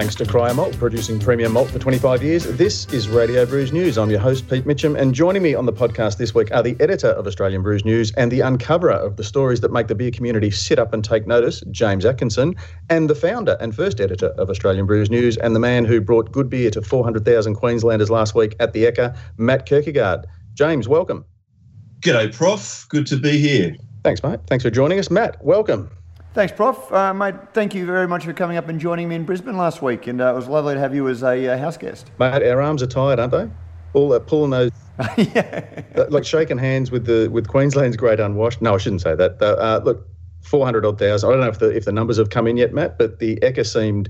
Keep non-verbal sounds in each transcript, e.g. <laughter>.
Thanks to Cryer Malt, producing premium malt for 25 years. This is Radio Brews News. I'm your host, Pete Mitchell, and joining me on the podcast this week are the editor of Australian Brews News and the uncoverer of the stories that make the beer community sit up and take notice, James Atkinson, and the founder and first editor of Australian Brews News and the man who brought good beer to 400,000 Queenslanders last week at the Ekka, Matt Kirkegaard. James, welcome. G'day, Prof. Good to be here. Thanks, mate. Thanks for joining us. Matt, welcome. Thanks, Prof. Uh, mate, thank you very much for coming up and joining me in Brisbane last week, and uh, it was lovely to have you as a uh, house guest. Mate, our arms are tired, aren't they? All uh, pulling those, <laughs> yeah. Like shaking hands with the with Queensland's great unwashed. No, I shouldn't say that. Uh, look, four hundred odd thousand. I don't know if the if the numbers have come in yet, Matt, but the Ekka seemed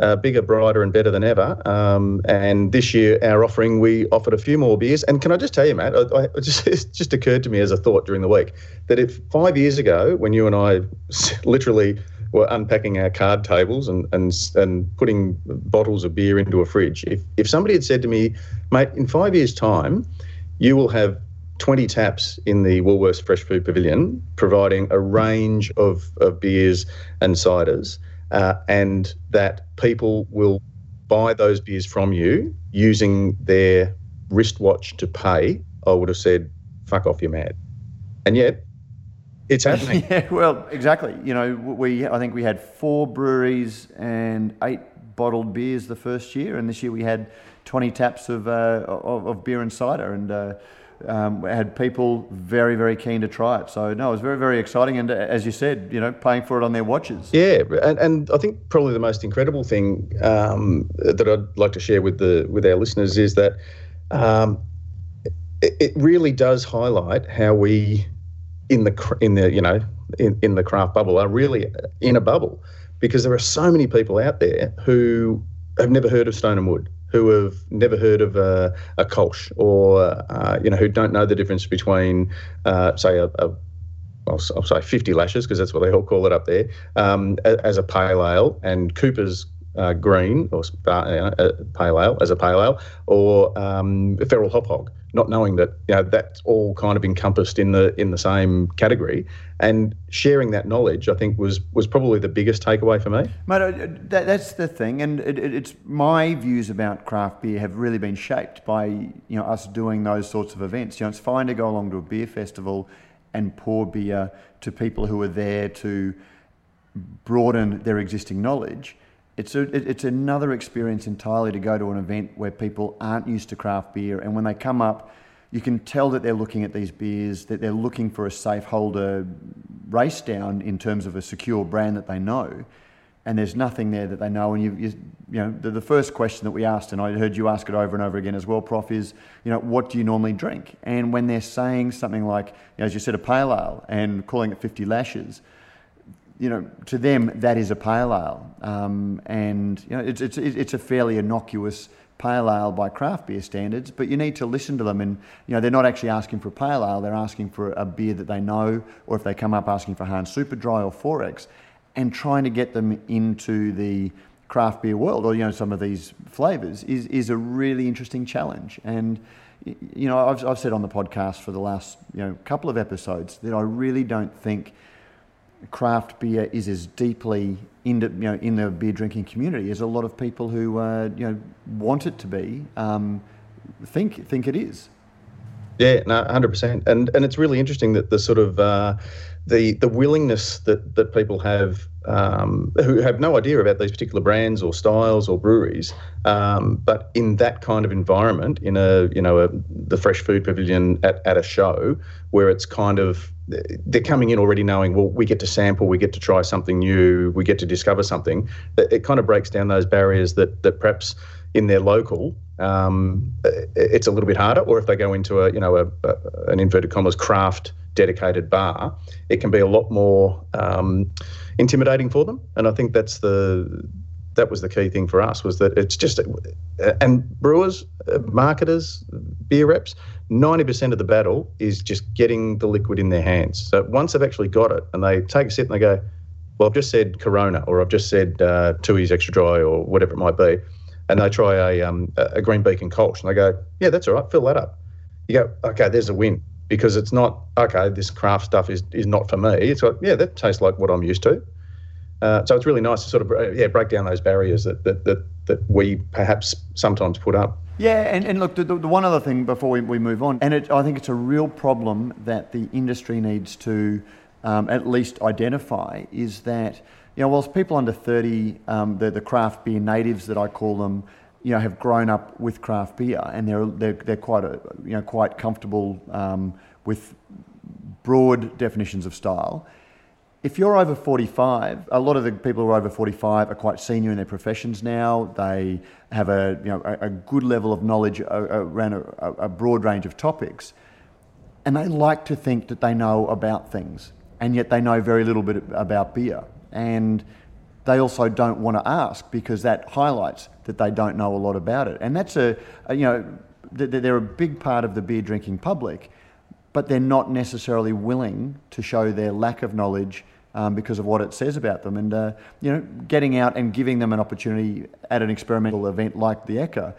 uh, bigger, brighter, and better than ever. Um, and this year, our offering, we offered a few more beers. And can I just tell you, Matt, I, I, just, <laughs> it just occurred to me as a thought during the week that if five years ago, when you and I literally were unpacking our card tables and, and, and putting bottles of beer into a fridge, if, if somebody had said to me, mate, in five years' time, you will have 20 taps in the Woolworths Fresh Food Pavilion, providing a range of, of beers and ciders uh, and that people will buy those beers from you using their wristwatch to pay, I would have said, fuck off, you're mad. And yet, it's happening. <laughs> yeah, well, exactly. You know, we I think we had four breweries and eight bottled beers the first year, and this year we had 20 taps of, uh, of, of, beer and cider. And uh, um, had people very, very keen to try it. So no, it was very, very exciting. And uh, as you said, you know, paying for it on their watches. Yeah, and, and I think probably the most incredible thing um, that I'd like to share with the with our listeners is that um, it, it, really does highlight how we in the in the you know in, in the craft bubble are really in a bubble because there are so many people out there who have never heard of Stone and Wood who have never heard of a, a Kolsch or, uh, you know, who don't know the difference between, uh, say, a, a I'll, I'll, say 50 lashes because that's what they all call it up there, um, as a pale ale, and Cooper's uh, green or uh, pale ale as a pale ale, or um, feral hop hog not knowing that you know that's all kind of encompassed in the in the same category. And sharing that knowledge i think was was probably the biggest takeaway for me. Mate uh, that, that's the thing and it, it, it's my views about craft beer have really been shaped by you know us doing those sorts of events. You know it's fine to go along to a beer festival and pour beer to people who are there to broaden their existing knowledge it's a, it's another experience entirely to go to an event where people aren't used to craft beer, and when they come up, you can tell that they're looking at these beers, that they're looking for a safe holder race down in terms of a secure brand that they know, and there's nothing there that they know. And you, you, you know, the, the first question that we asked, and I heard you ask it over and over again as well, Prof, is, you know, what do you normally drink? And when they're saying something like, you know, as you said, a pale ale, and calling it 50 lashes you know, to them that is a pale ale, um, and you know, it's, it's it's a fairly innocuous pale ale by craft beer standards. But you need to listen to them, and you know, they're not actually asking for a pale ale; they're asking for a beer that they know, or if they come up asking for Hahn Super Dry or 4X, and trying to get them into the craft beer world, or you know, some of these flavors is is a really interesting challenge, and you know, I've, I've said on the podcast for the last you know couple of episodes that I really don't think craft beer is as deeply in the, you know, in the beer drinking community as a lot of people who uh, you know want it to be um, think think it is. Yeah, no, hundred percent, and and it's really interesting that the sort of uh, the the willingness that that people have um, who have no idea about these particular brands or styles or breweries, um, but in that kind of environment, in a you know a, the fresh food pavilion at, at a show where it's kind of they're coming in already knowing well we get to sample, we get to try something new, we get to discover something. It, it kind of breaks down those barriers that that perhaps in their local um, it's a little bit harder, or if they go into a you know a, a, an inverted commas craft dedicated bar, it can be a lot more um, intimidating for them. And I think that's the that was the key thing for us was that it's just and brewers, uh, marketers, beer reps, ninety percent of the battle is just getting the liquid in their hands. So once they've actually got it and they take a sip and they go, well, I've just said Corona or I've just said uh, Tooheys Extra Dry or whatever it might be, and they try a um, a Green Beacon Kolsch and they go, yeah, that's all right, fill that up. You go, okay, there's a win because it's not okay. This craft stuff is is not for me. It's like, yeah, that tastes like what I'm used to. Uh, so it's really nice to sort of uh, yeah break down those barriers that that that, that we perhaps sometimes put up. Yeah, and, and look, the, the, one other thing before we, we move on, and it, I think it's a real problem that the industry needs to um, at least identify is that, you know, whilst people under 30, um, the, the craft beer natives that I call them, you know, have grown up with craft beer and they're, they're, they're quite, a, you know, quite comfortable um, with broad definitions of style if you're over 45, a lot of the people who are over 45 are quite senior in their professions now. They have a, you know, a, a good level of knowledge around a, a, broad range of topics. And they like to think that they know about things, and yet they know very little bit about beer. And they also don't want to ask because that highlights that they don't know a lot about it. And that's a, a you know, they're a big part of the beer drinking public but they're not necessarily willing to show their lack of knowledge um, because of what it says about them. And uh, you know, getting out and giving them an opportunity at an experimental event like the Ekka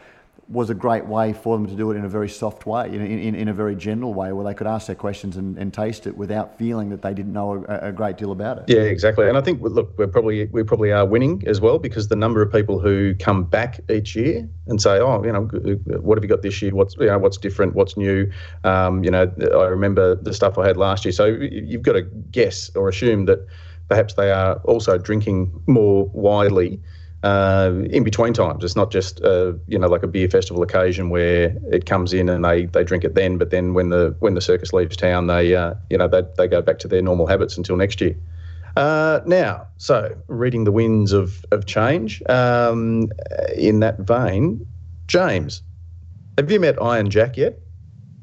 was a great way for them to do it in a very soft way, in, in, in a very general way, where they could ask their questions and, and taste it without feeling that they didn't know a, a, great deal about it. Yeah, exactly. And I think look, we're probably we probably are winning as well because the number of people who come back each year and say, oh, you know, what have you got this year? What's you know what's different? What's new? Um, you know, I remember the stuff I had last year. So you've got to guess or assume that perhaps they are also drinking more widely uh, in between times. It's not just uh, you know like a beer festival occasion where it comes in and they, they drink it then, but then when the when the circus leaves town, they uh, you know they, they go back to their normal habits until next year. Uh, now, so reading the winds of of change. Um, in that vein, James, have you met Iron Jack yet?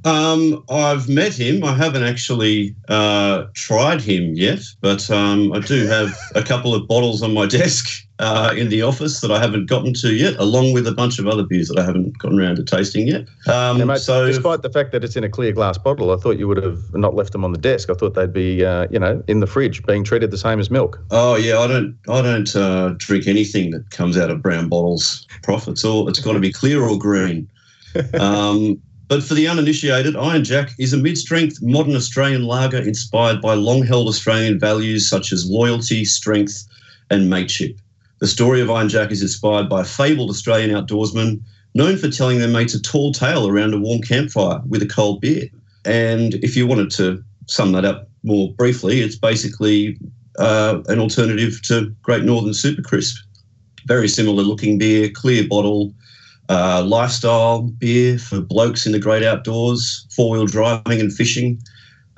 Um, I've met him. I haven't actually uh, tried him yet, but um, I do have a couple of bottles on my <laughs> desk uh, in the office that I haven't gotten to yet, along with a bunch of other beers that I haven't gotten around to tasting yet. Um, yeah, mate, so, despite the fact that it's in a clear glass bottle, I thought you would have not left them on the desk. I thought they'd be, uh, you know, in the fridge, being treated the same as milk. Oh yeah, I don't, I don't uh, drink anything that comes out of brown bottles. Prof, it's all, it's got to be clear or green. <laughs> Um, but for the uninitiated, Iron Jack is a mid strength modern Australian lager inspired by long held Australian values such as loyalty, strength, and mateship. The story of Iron Jack is inspired by a fabled Australian outdoorsman known for telling their mates a tall tale around a warm campfire with a cold beer. And if you wanted to sum that up more briefly, it's basically uh, an alternative to Great Northern Super Crisp. Very similar looking beer, clear bottle, uh, lifestyle beer for blokes in the great outdoors, four wheel driving and fishing.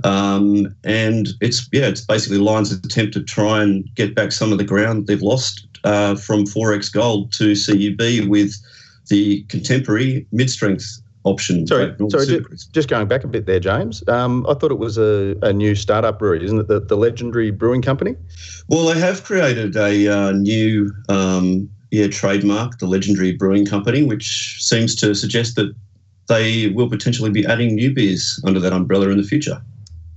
Um, and it's yeah, it's basically Lion's attempt to try and get back some of the ground they've lost uh, from 4X Gold to CUB with the contemporary mid strength option. Sorry, sorry just, just, going back a bit there, James. Um, I thought it was a, a new startup brewery, isn't it? The, the Legendary Brewing Company? Well, they have created a uh, new um, yeah, trademark, the Legendary Brewing Company, which seems to suggest that they will potentially be adding new beers under that umbrella in the future.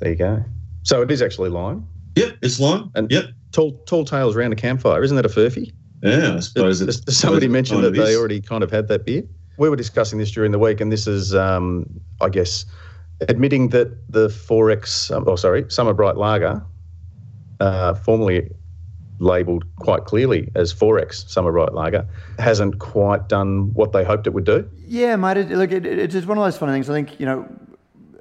There you go. So it is actually Lion. Yep, it's Lion. And yep, tall tall tales around a campfire. Isn't that a furphy? Yeah, I suppose it's. Somebody mentioned that they already kind of had that beer. We were discussing this during the week, and this is, um, I guess, admitting that the 4X, um, oh sorry, Summer Bright Lager, uh, formerly labelled quite clearly as 4X Summer Bright Lager, hasn't quite done what they hoped it would do. Yeah, mate. It, look, it, it's just one of those funny things. I think you know,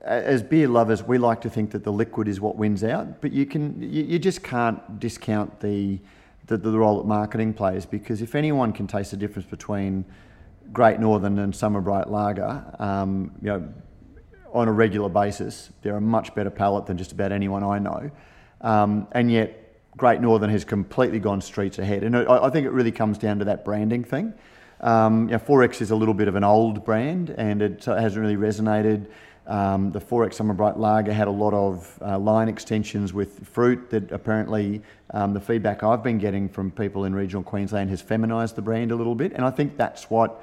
as beer lovers, we like to think that the liquid is what wins out, but you can you, you just can't discount the, the, the role that marketing plays because if anyone can taste the difference between Great Northern and Summer Bright Lager, um, you know, on a regular basis, they're a much better palate than just about anyone I know, um, and yet Great Northern has completely gone streets ahead. And I, I think it really comes down to that branding thing. Um, you know, 4X is a little bit of an old brand and it hasn't really resonated. Um, the 4X Summer Bright Lager had a lot of uh, line extensions with fruit that apparently um, the feedback I've been getting from people in regional Queensland has feminised the brand a little bit. And I think that's what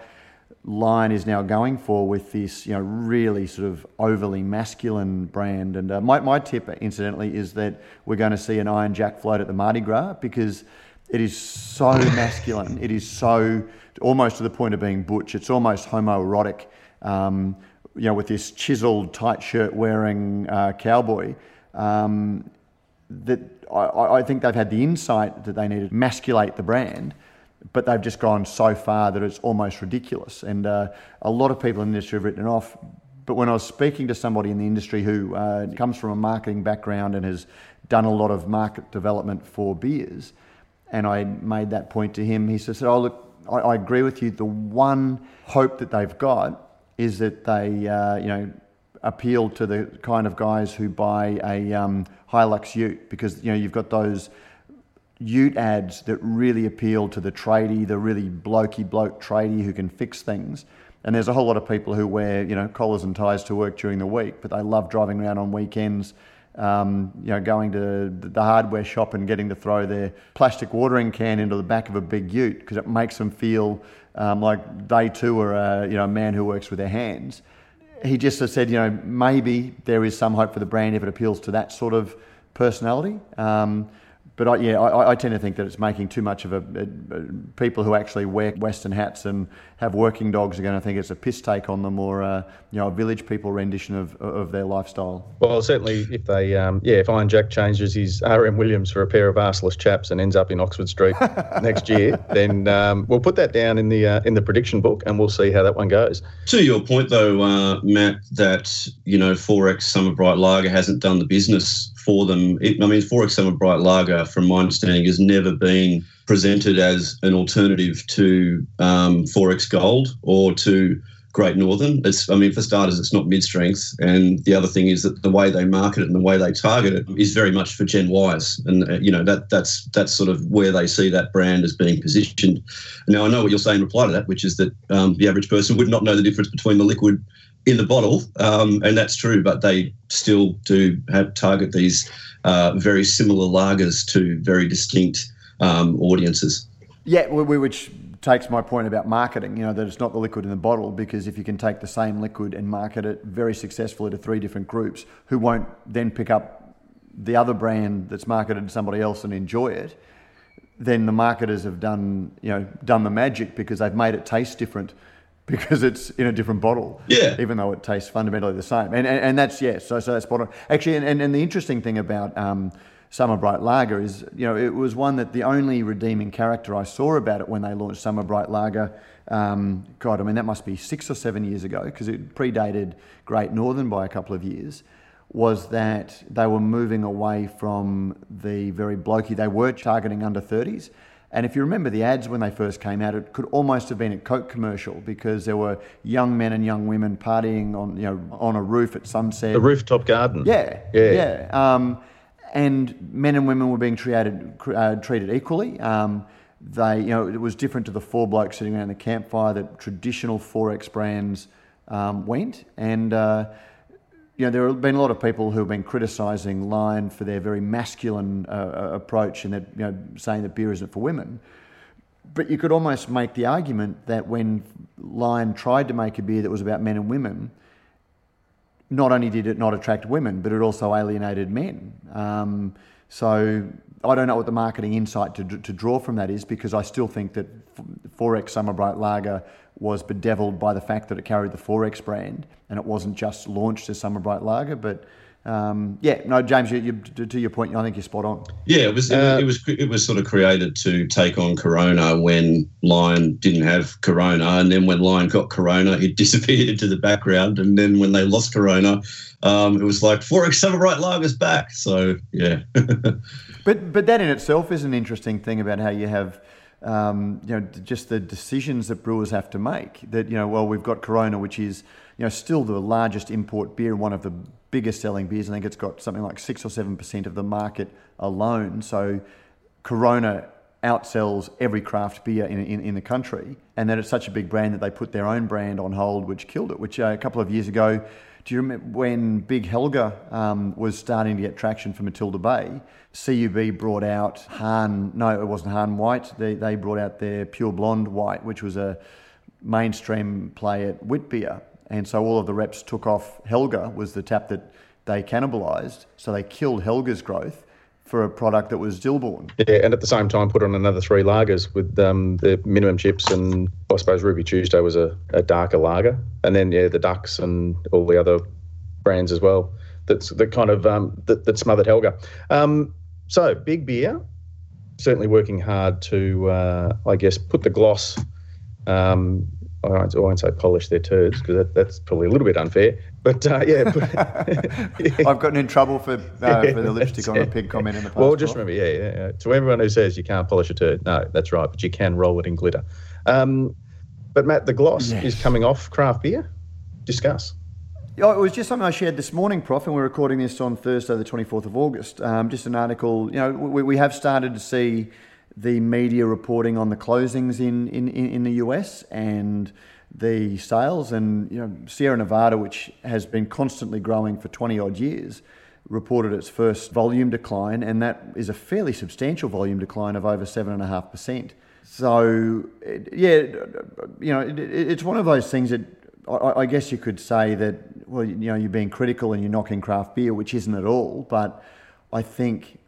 Lion is now going for with this, you know, really sort of overly masculine brand. And uh, my, my tip, incidentally, is that we're going to see an Iron Jack float at the Mardi Gras because it is so <laughs> masculine. It is so almost to the point of being butch. It's almost homoerotic. Um, you know, with this chiseled tight shirt wearing uh, cowboy. Um, that I, I think they've had the insight that they needed to masculate the brand, but they've just gone so far that it's almost ridiculous. And uh, a lot of people in the industry have written it off. But when I was speaking to somebody in the industry who uh, comes from a marketing background and has done a lot of market development for beers, and I made that point to him, he said, "Oh look, I, I agree with you. The one hope that they've got is that they, uh, you know." appeal to the kind of guys who buy a um, Hilux Ute because you know you've got those Ute ads that really appeal to the tradie, the really blokey bloke tradie who can fix things. And there's a whole lot of people who wear you know collars and ties to work during the week, but they love driving around on weekends. Um, you know, going to the hardware shop and getting to throw their plastic watering can into the back of a big ute because it makes them feel um, like they too are a, you know, a man who works with their hands he just said, you know, maybe there is some hope for the brand if it appeals to that sort of personality. Um, but I, yeah, I, I, tend to think that it's making too much of a, a, a, people who actually wear Western hats and have working dogs are going to think it's a piss take on them or uh, you know a village people rendition of, of their lifestyle. Well, certainly if they um, yeah if Iron Jack changes his RM Williams for a pair of arseless chaps and ends up in Oxford Street <laughs> next year, then um, we'll put that down in the uh, in the prediction book and we'll see how that one goes. To your point though, uh, Matt, that you know 4X Summer Bright Lager hasn't done the business for them. It, I mean, 4X Summer Bright Lager, from my understanding, has never been presented as an alternative to um, 4X Gold or to Great Northern. It's, I mean, for starters, it's not mid strength, and the other thing is that the way they market it and the way they target it is very much for Gen Ys, and uh, you know that that's that's sort of where they see that brand as being positioned. Now, I know what you're saying. In reply to that, which is that um, the average person would not know the difference between the liquid in the bottle, um, and that's true. But they still do have target these uh, very similar lagers to very distinct um, audiences. Yeah, which takes my point about marketing. You know that it's not the liquid in the bottle because if you can take the same liquid and market it very successfully to three different groups who won't then pick up the other brand that's marketed to somebody else and enjoy it, then the marketers have done you know done the magic because they've made it taste different because it's in a different bottle. Yeah. Even though it tastes fundamentally the same. And, and, and that's, yes, so, so that's spot on. Actually, and, and the interesting thing about um, Summer Bright Lager is, you know, it was one that the only redeeming character I saw about it when they launched Summer Bright Lager, um, God, I mean, that must be six or seven years ago because it predated Great Northern by a couple of years, was that they were moving away from the very blokey, they were targeting under 30s and if you remember the ads when they first came out, it could almost have been a Coke commercial because there were young men and young women partying on you know on a roof at sunset. The rooftop garden. Yeah, yeah, yeah. Um, and men and women were being treated uh, treated equally. Um, they, you know, it was different to the four blokes sitting around the campfire that traditional 4X brands um, went, and. Uh, you know, there have been a lot of people who have been criticising Lion for their very masculine uh, uh, approach and that, you know, saying that beer isn't for women. But you could almost make the argument that when Lion tried to make a beer that was about men and women, not only did it not attract women, but it also alienated men. Um, so I don't know what the marketing insight to, to draw from that is because I still think that 4X Summer Bright Lager was bedeviled by the fact that it carried the 4X brand and it wasn't just launched as Summer Bright Lager. But um, yeah, no, James, you, you, to your point, I think you're spot on. Yeah, it was uh, it, was it was sort of created to take on Corona when Lion didn't have Corona, and then when Lion got Corona, it <laughs> disappeared into the background, and then when they lost Corona, um, it was like 4X Summer Bright Lager's back. So yeah. <laughs> but but that in itself is an interesting thing about how you have um, you know, just the decisions that brewers have to make. That you know, well, we've got Corona, which is you know still the largest import beer, one of the biggest selling beers. I think it's got something like six or seven percent of the market alone. So Corona outsells every craft beer in, in, in, the country, and that it's such a big brand that they put their own brand on hold, which killed it. Which uh, a couple of years ago, do you remember when Big Helga um, was starting to get traction for Matilda Bay? CUB brought out Hahn, no, it wasn't Hahn White. They, they brought out their Pure Blonde White, which was a mainstream play at Witbeer. And so all of the reps took off Helga, was the tap that they cannibalized. So they killed Helga's growth for a product that was stillborn. Yeah, and at the same time, put on another three lagers with um, the minimum chips, and I suppose Ruby Tuesday was a, a darker lager, and then yeah, the Ducks and all the other brands as well. that's the kind of um, that, that smothered Helga. Um, so big beer, certainly working hard to, uh, I guess, put the gloss. Um, I won't, I won't say polish their turds because that, that's probably a little bit unfair. But uh, yeah, yeah, <laughs> <laughs> I've gotten in trouble for uh, yeah, for the lipstick on a pig comment in the past. Well, just remember, yeah, yeah, yeah, To everyone who says you can't polish a turd, no, that's right, but you can roll it in glitter. Um, but Matt, the gloss yes. is coming off craft beer. Discuss. Yeah, it was just something I shared this morning, Prof, and we're recording this on Thursday, the 24th of August. Um, just an article, you know, we, we have started to see the media reporting on the closings in, in, in the US and the sales. And, you know, Sierra Nevada, which has been constantly growing for 20 odd years, reported its first volume decline, and that is a fairly substantial volume decline of over 7.5%. So, yeah, you know, it, it's one of those things that I, I, guess you could say that, well, you know, you're being critical and you're knocking craft beer, which isn't at all. But I think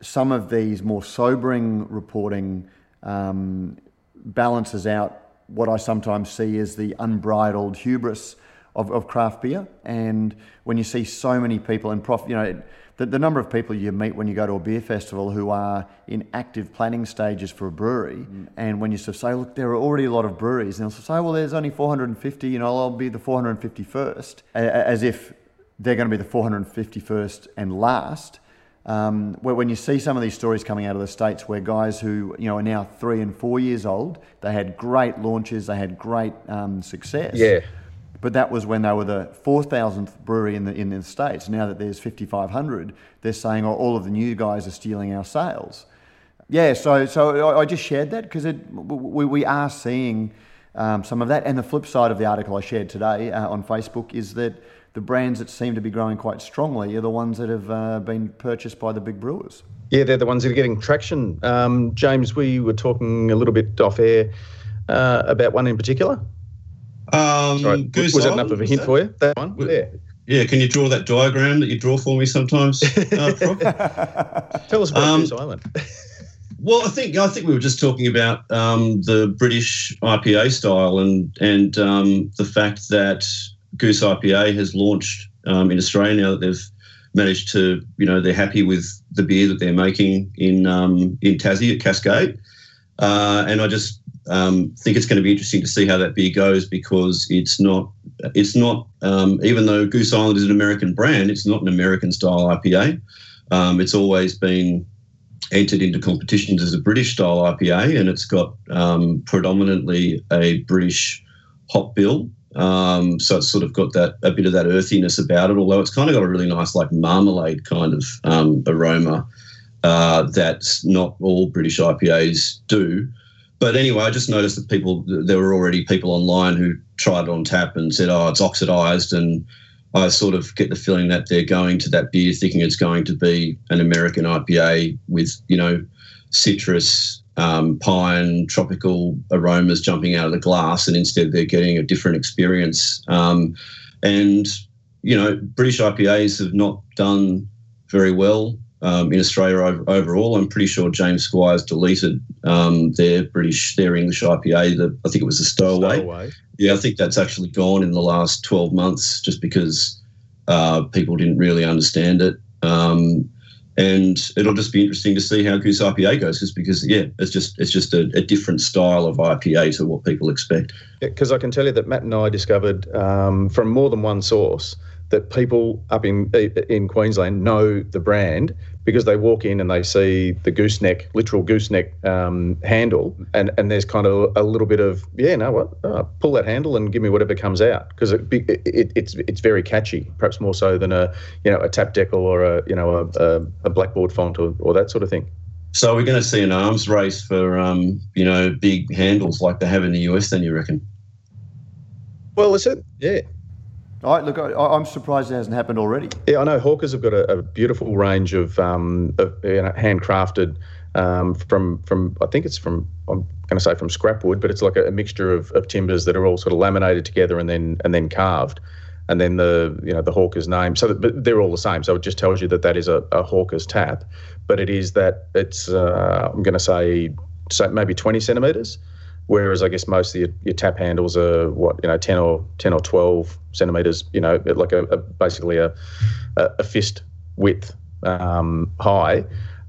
some of these more sobering reporting um, balances out what I sometimes see is the unbridled hubris of, of craft beer. And when you see so many people, and prof, you know, the, the number of people you meet when you go to a beer festival who are in active planning stages for a brewery, mm. and when you sort of say, look, there are already a lot of breweries, and they'll say, well, there's only 450, you know, I'll be the 451st, as if they're going to be the 451st and last. Um, where when you see some of these stories coming out of the states, where guys who you know are now three and four years old, they had great launches, they had great um, success. Yeah. But that was when they were the 4,000th brewery in the, in the States. Now that there's 5,500, they're saying, oh, all of the new guys are stealing our sales. Yeah, so, so I just shared that because we, we are seeing um, some of that. And the flip side of the article I shared today uh, on Facebook is that the brands that seem to be growing quite strongly are the ones that have uh, been purchased by the big brewers. Yeah, they're the ones that are getting traction. Um, James, we were talking a little bit off air uh, about one in particular. Um, Sorry, was that enough of a hint that? for you? That one? Yeah. Yeah, can you draw that diagram that you draw for me sometimes? <laughs> Uh, <laughs> Tell us about um, Goose Island. <laughs> well, I think I think we were just talking about um, the British IPA style and and um, the fact that Goose IPA has launched um, in Australia now that they've managed to, you know, they're happy with the beer that they're making in um, in Tassie at Cascade, uh, and I just um, think it's going to be interesting to see how that beer goes because it's not it's not um, even though Goose Island is an American brand, it's not an American style IPA. Um, it's always been entered into competitions as a British style IPA, and it's got um, predominantly a British hop bill. Um, so it's sort of got that a bit of that earthiness about it, although it's kind of got a really nice like marmalade kind of um, aroma uh, that not all British IPAs do. But anyway, I just noticed that people, there were already people online who tried it on tap and said, oh, it's oxidized. And I sort of get the feeling that they're going to that beer thinking it's going to be an American IPA with, you know, citrus, um, pine, tropical aromas jumping out of the glass. And instead they're getting a different experience. Um, and, you know, British IPAs have not done very well um, in Australia overall. I'm pretty sure James Squires deleted um, their British, their English IPA. The, I think it was the Stowaway. Stowaway. Yeah, I think that's actually gone in the last 12 months just because uh, people didn't really understand it. Um, and it'll just be interesting to see how Goose IPA goes, just because yeah, it's just it's just a, a different style of IPA to what people expect. Because yeah, I can tell you that Matt and I discovered um, from more than one source that people up in in Queensland know the brand because they walk in and they see the gooseneck, literal gooseneck um, handle, and, and there's kind of a little bit of yeah, no, what oh, pull that handle and give me whatever comes out because it, it, it's it's very catchy, perhaps more so than a you know a tap decal or a you know a, a, blackboard font or, or that sort of thing. So we're going to see an arms race for um, you know big handles like they have in the US. Then you reckon? Well, it's it, yeah. I, look, I, am surprised it hasn't happened already. Yeah, I know Hawkers have got a, a beautiful range of, um, of you know, handcrafted um, from from I think it's from I'm going to say from scrap wood, but it's like a, a, mixture of, of timbers that are all sort of laminated together and then and then carved, and then the you know the Hawker's name. So that, but they're all the same. So it just tells you that that is a, a Hawker's tap, but it is that it's uh, I'm going to say so maybe 20 centimeters Whereas I guess most of your, your tap handles are what you know ten or ten or twelve centimeters. You know, like a, a basically a a fist width um, high.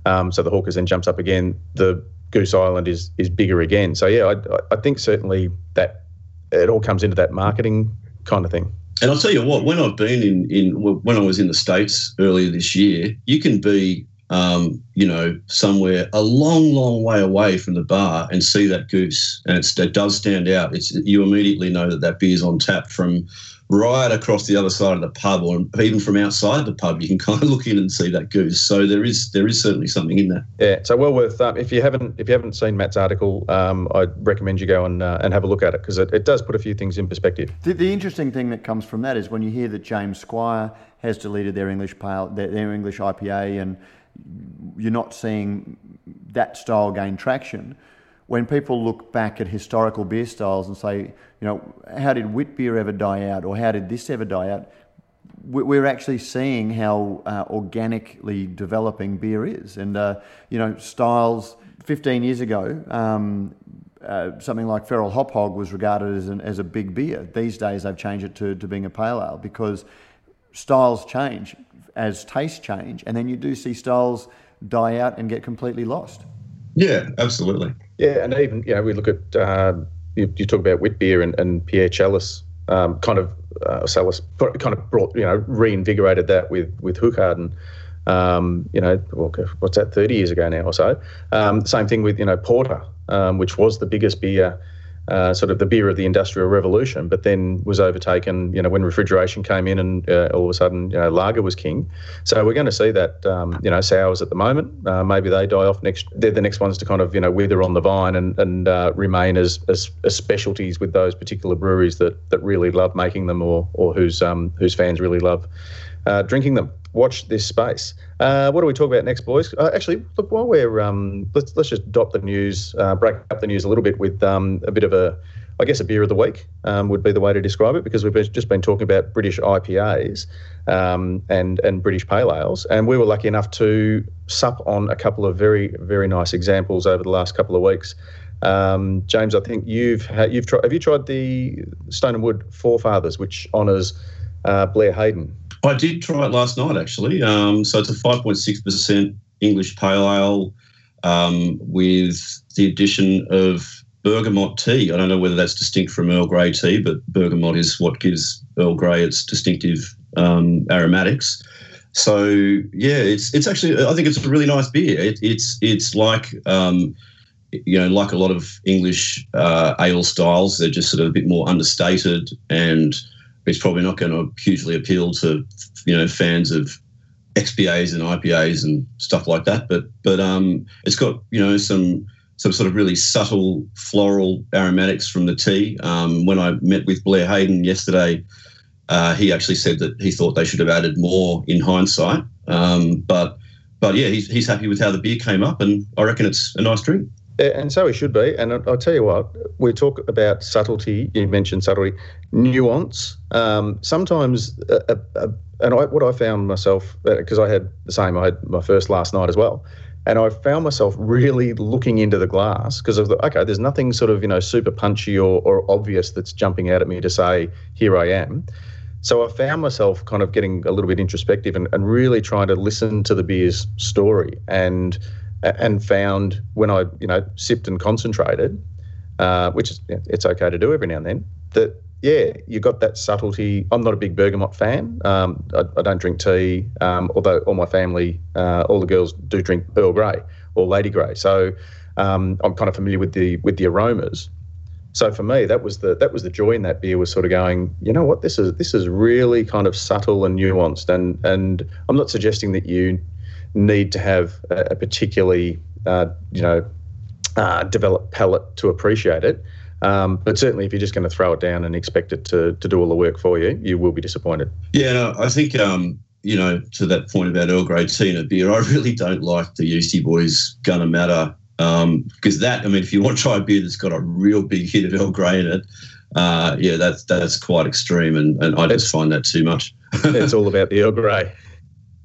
Um, so the Hawkers then jumps up again. The Goose Island is is bigger again. So yeah, I, I think certainly that it all comes into that marketing kind of thing. And I'll tell you what, when I've been in in when I was in the states earlier this year, you can be um, you know, somewhere a long, long way away from the bar and see that goose, and it does stand out. It's you immediately know that that beer's on tap from right across the other side of the pub, or even from outside the pub. You can <laughs> kind of look in and see that goose. So there is there is certainly something in there. Yeah, so well worth. Um, if you haven't if you haven't seen Matt's article, um, I'd recommend you go and uh, and have a look at it because it, it does put a few things in perspective. The, the interesting thing that comes from that is when you hear that James Squire has deleted their English pale their, their English IPA and you're not seeing that style gain traction. When people look back at historical beer styles and say, you know, how did wit beer ever die out, or how did this ever die out? We're actually seeing how uh, organically developing beer is, and uh, you know, styles. 15 years ago, um, uh, something like Feral Hop Hog was regarded as, an, as a big beer. These days, they've changed it to, to being a pale ale because styles change as tastes change, and then you do see styles die out and get completely lost. Yeah, absolutely. Yeah, and even you know we look at uh, you, you, talk about wit beer and, and Pierre Celis, um, kind of uh, Celis kind of brought you know reinvigorated that with with Hoegaarden. Um, you know, what's that, 30 years ago now or so. Um, same thing with, you know, Porter, um, which was the biggest beer uh, sort of the beer of the industrial revolution, but then was overtaken, you know, when refrigeration came in and uh, all of a sudden, you know, lager was king. So we're going to see that, um, you know, sours at the moment. Uh, maybe they die off next. They're the next ones to kind of, you know, wither on the vine and, and uh, remain as, as, as specialties with those particular breweries that, that really love making them or, or whose, um, whose fans really love uh, drinking them watch this space. Uh, what do we talk about next, boys? Uh, actually, look, while we're um, let's let's just dot the news, uh, break up the news a little bit with um, a bit of a, I guess, a beer of the week um, would be the way to describe it because we've just been talking about British IPAs um, and and British pale ales, and we were lucky enough to sup on a couple of very very nice examples over the last couple of weeks. Um, James, I think you've you've tried. Have you tried the Stone and Wood Forefathers, which honours uh, Blair Hayden? I did try it last night actually. Um, so it's a 5.6% English pale ale um, with the addition of bergamot tea. I don't know whether that's distinct from Earl Grey tea, but bergamot is what gives Earl Grey its distinctive um, aromatics. So yeah, it's it's actually I think it's a really nice beer. It, it's it's like um, you know like a lot of English uh, ale styles. They're just sort of a bit more understated and it's probably not going to hugely appeal to you know fans of XPAs and IPAs and stuff like that. But but um, it's got you know some some sort of really subtle floral aromatics from the tea. Um, when I met with Blair Hayden yesterday, uh, he actually said that he thought they should have added more in hindsight. Um, but but yeah, he's, he's happy with how the beer came up, and I reckon it's a nice drink. And so he should be. And I'll tell you what, we talk about subtlety. You mentioned subtlety, nuance. Um, sometimes, uh, uh, uh and I, what I found myself, because uh, I had the same, I had my first last night as well. And I found myself really looking into the glass because of the, okay, there's nothing sort of, you know, super punchy or, or obvious that's jumping out at me to say, here I am. So I found myself kind of getting a little bit introspective and, and really trying to listen to the beer's story. And and found when I, you know, sipped and concentrated, uh, which is it's okay to do every now and then, that yeah, you got that subtlety. I'm not a big bergamot fan. Um, I, I, don't drink tea, um, although all my family, uh, all the girls do drink Earl Grey or Lady Grey. So um, I'm kind of familiar with the with the aromas. So for me, that was the that was the joy in that beer was sort of going, you know what, this is this is really kind of subtle and nuanced, and and I'm not suggesting that you need to have a, a particularly, uh, you know, uh, developed palate to appreciate it. Um, but certainly, if you're just going to throw it down and expect it to, to do all the work for you, you will be disappointed. Yeah, no, I think, um, you know, to that point about Earl Grey tea and a beer, I <laughs> really don't like the Yeastie Boys Gunnamatta. Because um, that, I mean, if you want to try a beer that's got a real big hit of Earl Grey in it, uh, yeah, that's that's quite extreme, and, and I just find that too much. <laughs> it's all about the Earl Grey.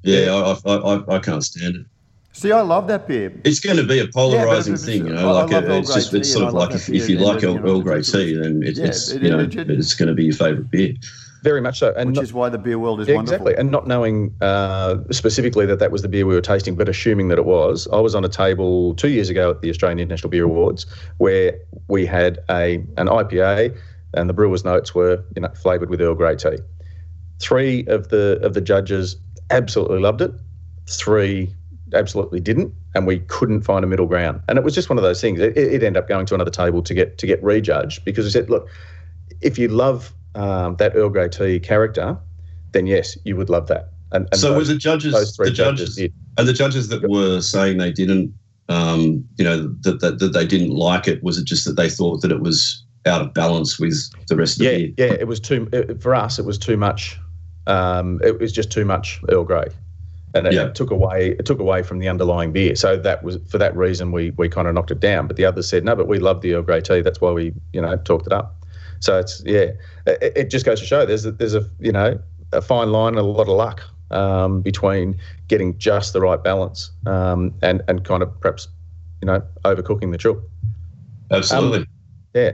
Yeah, I, I, I, I can't stand it. See, I love that beer. It's going to be a polarizing yeah, thing, you know. I, like I a, it's just it's sort of like if, if you like Earl, Earl Grey tea, then it, yeah, it's it, you know it, it's going to be your favourite beer. Very much so, and which not, is why the beer world is yeah, wonderful. Exactly, and not knowing uh, specifically that that was the beer we were tasting, but assuming that it was. I was on a table two years ago at the Australian International Beer Awards where we had a an IPA, and the brewer's notes were you know flavoured with Earl Grey tea. Three of the of the judges absolutely loved it. Three absolutely didn't, and we couldn't find a middle ground. And it was just one of those things. It, it ended up going to another table to get to get rejudged because we said, look, if you love um, that Earl Grey tea character, then yes, you would love that. And, and so those, were the judges, the judges, judges and the judges that were saying they didn't, um, you know, that, that that they didn't like it. Was it just that they thought that it was out of balance with the rest of yeah, the beer? Yeah, it was too. It, for us, it was too much. Um, it was just too much Earl Grey and it, yeah. it, took away it took away from the underlying beer. So that was for that reason we we kind of knocked it down. But the others said no, but we love the Earl Grey tea. That's why we you know talked it up. So it's yeah, it, it just goes to show there's a, there's a you know a fine line and a lot of luck um, between getting just the right balance um, and and kind of perhaps you know overcooking the chook. Absolutely. Um, yeah.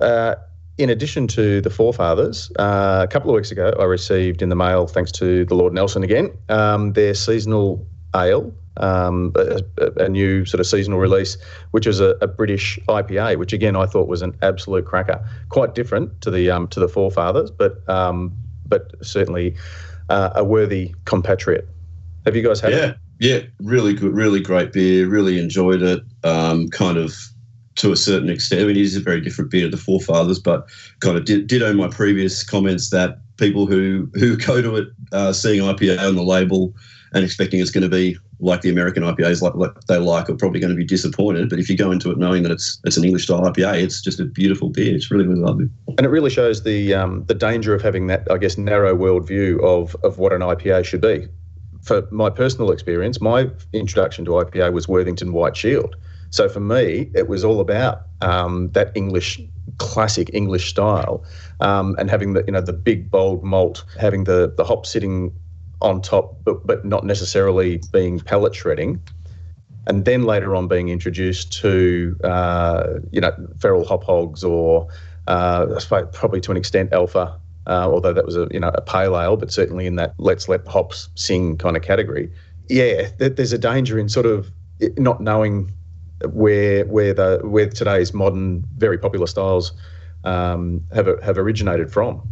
Uh, in addition to the forefathers, uh, a couple of weeks ago, I received in the mail, thanks to the Lord Nelson again, um, their seasonal ale, um, a, a, new sort of seasonal release, which is a, a, British IPA, which again I thought was an absolute cracker. Quite different to the um, to the forefathers, but um, but certainly uh, a worthy compatriot. Have you guys had yeah. it? Yeah, really good, really great beer. Really enjoyed it. Um, kind of to a certain extent. I mean, it is a very different beer to the forefathers, but kind of did, ditto my previous comments that people who who <laughs> go to it uh, seeing IPA on the label and expecting it's going to be like the American IPAs like, like they like are probably going to be disappointed. But if you go into it knowing that it's it's an English style IPA, it's just a beautiful beer. It's really really lovely. And it really shows the um, the danger of having that I guess narrow world view of of what an IPA should be. For my personal experience, my introduction to IPA was Worthington White Shield so for me, it was all about um, that English classic English style, um, and having the you know the big bold malt, having the the hop sitting on top, but but not necessarily being pellet shredding, and then later on being introduced to uh, you know feral hop hogs or uh, probably to an extent alpha. Uh, although that was a you know a pale ale, but certainly in that let's let hops sing kind of category. Yeah, there's a danger in sort of not knowing where where the where today's modern, very popular styles um, have have originated from,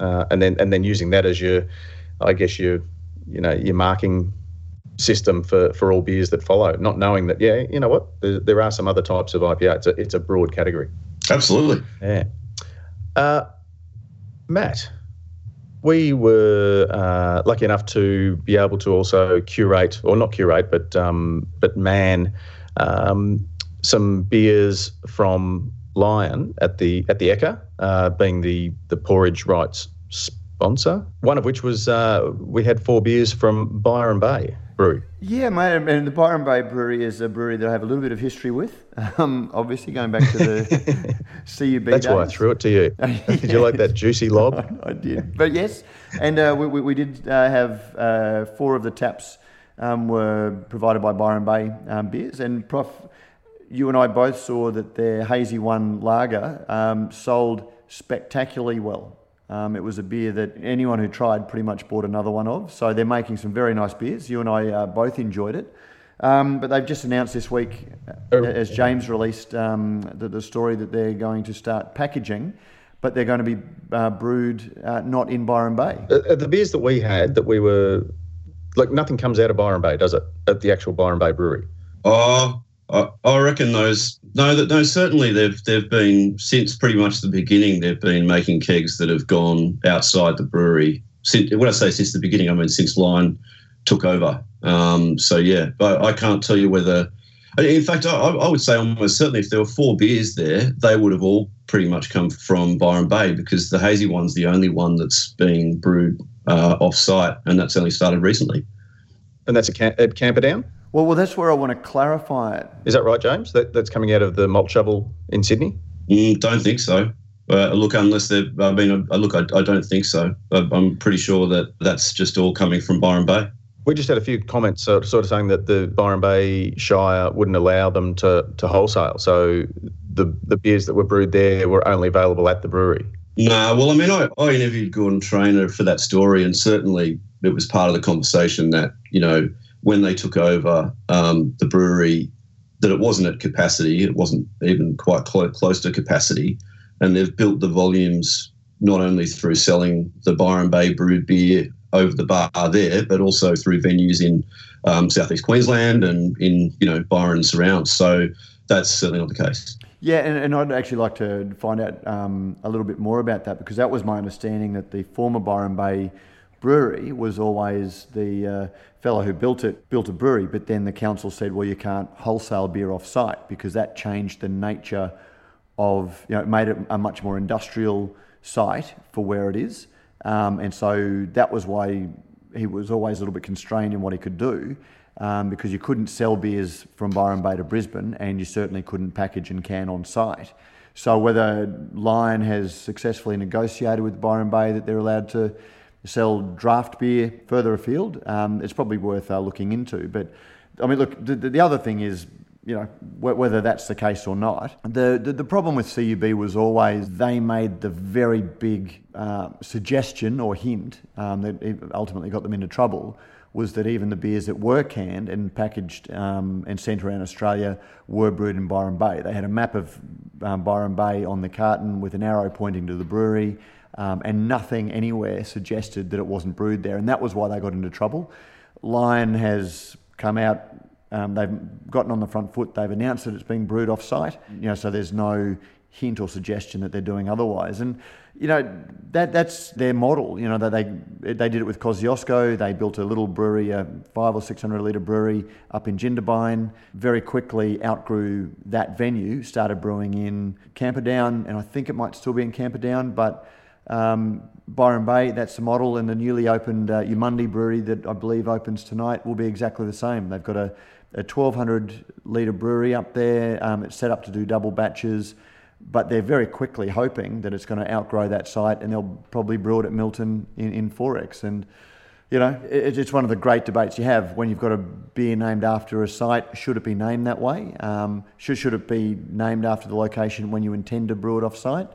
uh, and then and then using that as your, I guess your, you know, your marking system for, for all beers that follow, not knowing that yeah, you know what, there, there are some other types of IPA. It's a it's a broad category. Absolutely. Yeah. Uh, Matt, we were uh, lucky enough to be able to also curate, or not curate, but um, but man um, some beers from Lion at the at the Ekka, uh, being the the pouring rights sponsor. One of which was uh, we had four beers from Byron Bay Brewery. Yeah, mate, and the Byron Bay Brewery is a brewery that I have a little bit of history with. <laughs> Um, obviously, going back to the <laughs> CUB. That's days. why I threw it to you. <laughs> yeah. Did you like that juicy lob? I, I did, but yes, and uh, we, we, we, did uh, have uh, four of the taps um, were provided by Byron Bay um, Beers. And Prof, you and I both saw that their Hazy One lager um, sold spectacularly well. Um, it was a beer that anyone who tried pretty much bought another one of. So they're making some very nice beers. You and I uh, both enjoyed it. Um, but they've just announced this week, uh, as James released um, the, the, story, that they're going to start packaging, but they're going to be uh, brewed uh, not in Byron Bay. Uh, the beers that we had that we were like nothing comes out of Byron Bay, does it? At the actual Byron Bay Brewery. Oh, I, I reckon those. No, that no. Certainly, they've they've been since pretty much the beginning. They've been making kegs that have gone outside the brewery. Since, when I say since the beginning, I mean since Lion took over. Um, so yeah, but I can't tell you whether. In fact, I, I, would say almost certainly if there were four beers there, they would have all pretty much come from Byron Bay because the hazy one's the only one that's being brewed uh, off site, and that's only started recently. And that's at Camperdown? Well, well, that's where I want to clarify it. Is that right, James? That, that's coming out of the malt shovel in Sydney? Mm, don't think so. Uh, look, unless they've, I mean, uh, look, I, I don't think so. I'm pretty sure that that's just all coming from Byron Bay. We just had a few comments sort of, sort of saying that the Byron Bay Shire wouldn't allow them to, to wholesale. So the, the beers that were brewed there were only available at the brewery. No, well, I mean, I, I interviewed Gordon Trainer for that story, and certainly it was part of the conversation that, you know, when they took over um, the brewery, that it wasn't at capacity, it wasn't even quite clo- close to capacity. And they've built the volumes not only through selling the Byron Bay brewed beer over the bar there, but also through venues in um, southeast Queensland and in you know Byron surrounds. So that's certainly not the case. Yeah, and, and I'd actually like to find out um, a little bit more about that because that was my understanding that the former Byron Bay brewery was always the uh, fellow who built it built a brewery, but then the council said, well, you can't wholesale beer off site because that changed the nature of you know it made it a much more industrial site for where it is. Um, and so that was why he was always a little bit constrained in what he could do um, because you couldn't sell beers from Byron Bay to Brisbane and you certainly couldn't package and can on site. So whether Lion has successfully negotiated with Byron Bay that they're allowed to sell draft beer further afield, um, it's probably worth uh, looking into. But I mean, look, the, the other thing is you know, whether that's the case or not. The, the, the, problem with CUB was always they made the very big uh, suggestion or hint um, that ultimately got them into trouble was that even the beers that were canned and packaged um, and sent around Australia were brewed in Byron Bay. They had a map of um, Byron Bay on the carton with an arrow pointing to the brewery, um, and nothing anywhere suggested that it wasn't brewed there, and that was why they got into trouble. Lion has come out um, they've gotten on the front foot. They've announced that it's being brewed off site. You know, so there's no hint or suggestion that they're doing otherwise. And you know that that's their model. You know that they they did it with Kosciuszko. They built a little brewery, a five or six hundred litre brewery up in Jindabyne. Very quickly outgrew that venue. Started brewing in Camperdown, and I think it might still be in Camperdown, but. Um, Byron Bay, that's the model, and the newly opened uh, Eumundi brewery that I believe opens tonight will be exactly the same. They've got a a 1200 litre brewery up there. Um, it's set up to do double batches, but they're very quickly hoping that it's going to outgrow that site and they'll probably brew it at Milton in, in XXXX. And, you know, it, it's one of the great debates you have when you've got a beer named after a site. Should it be named that way? Um, should, should it be named after the location when you intend to brew it off site?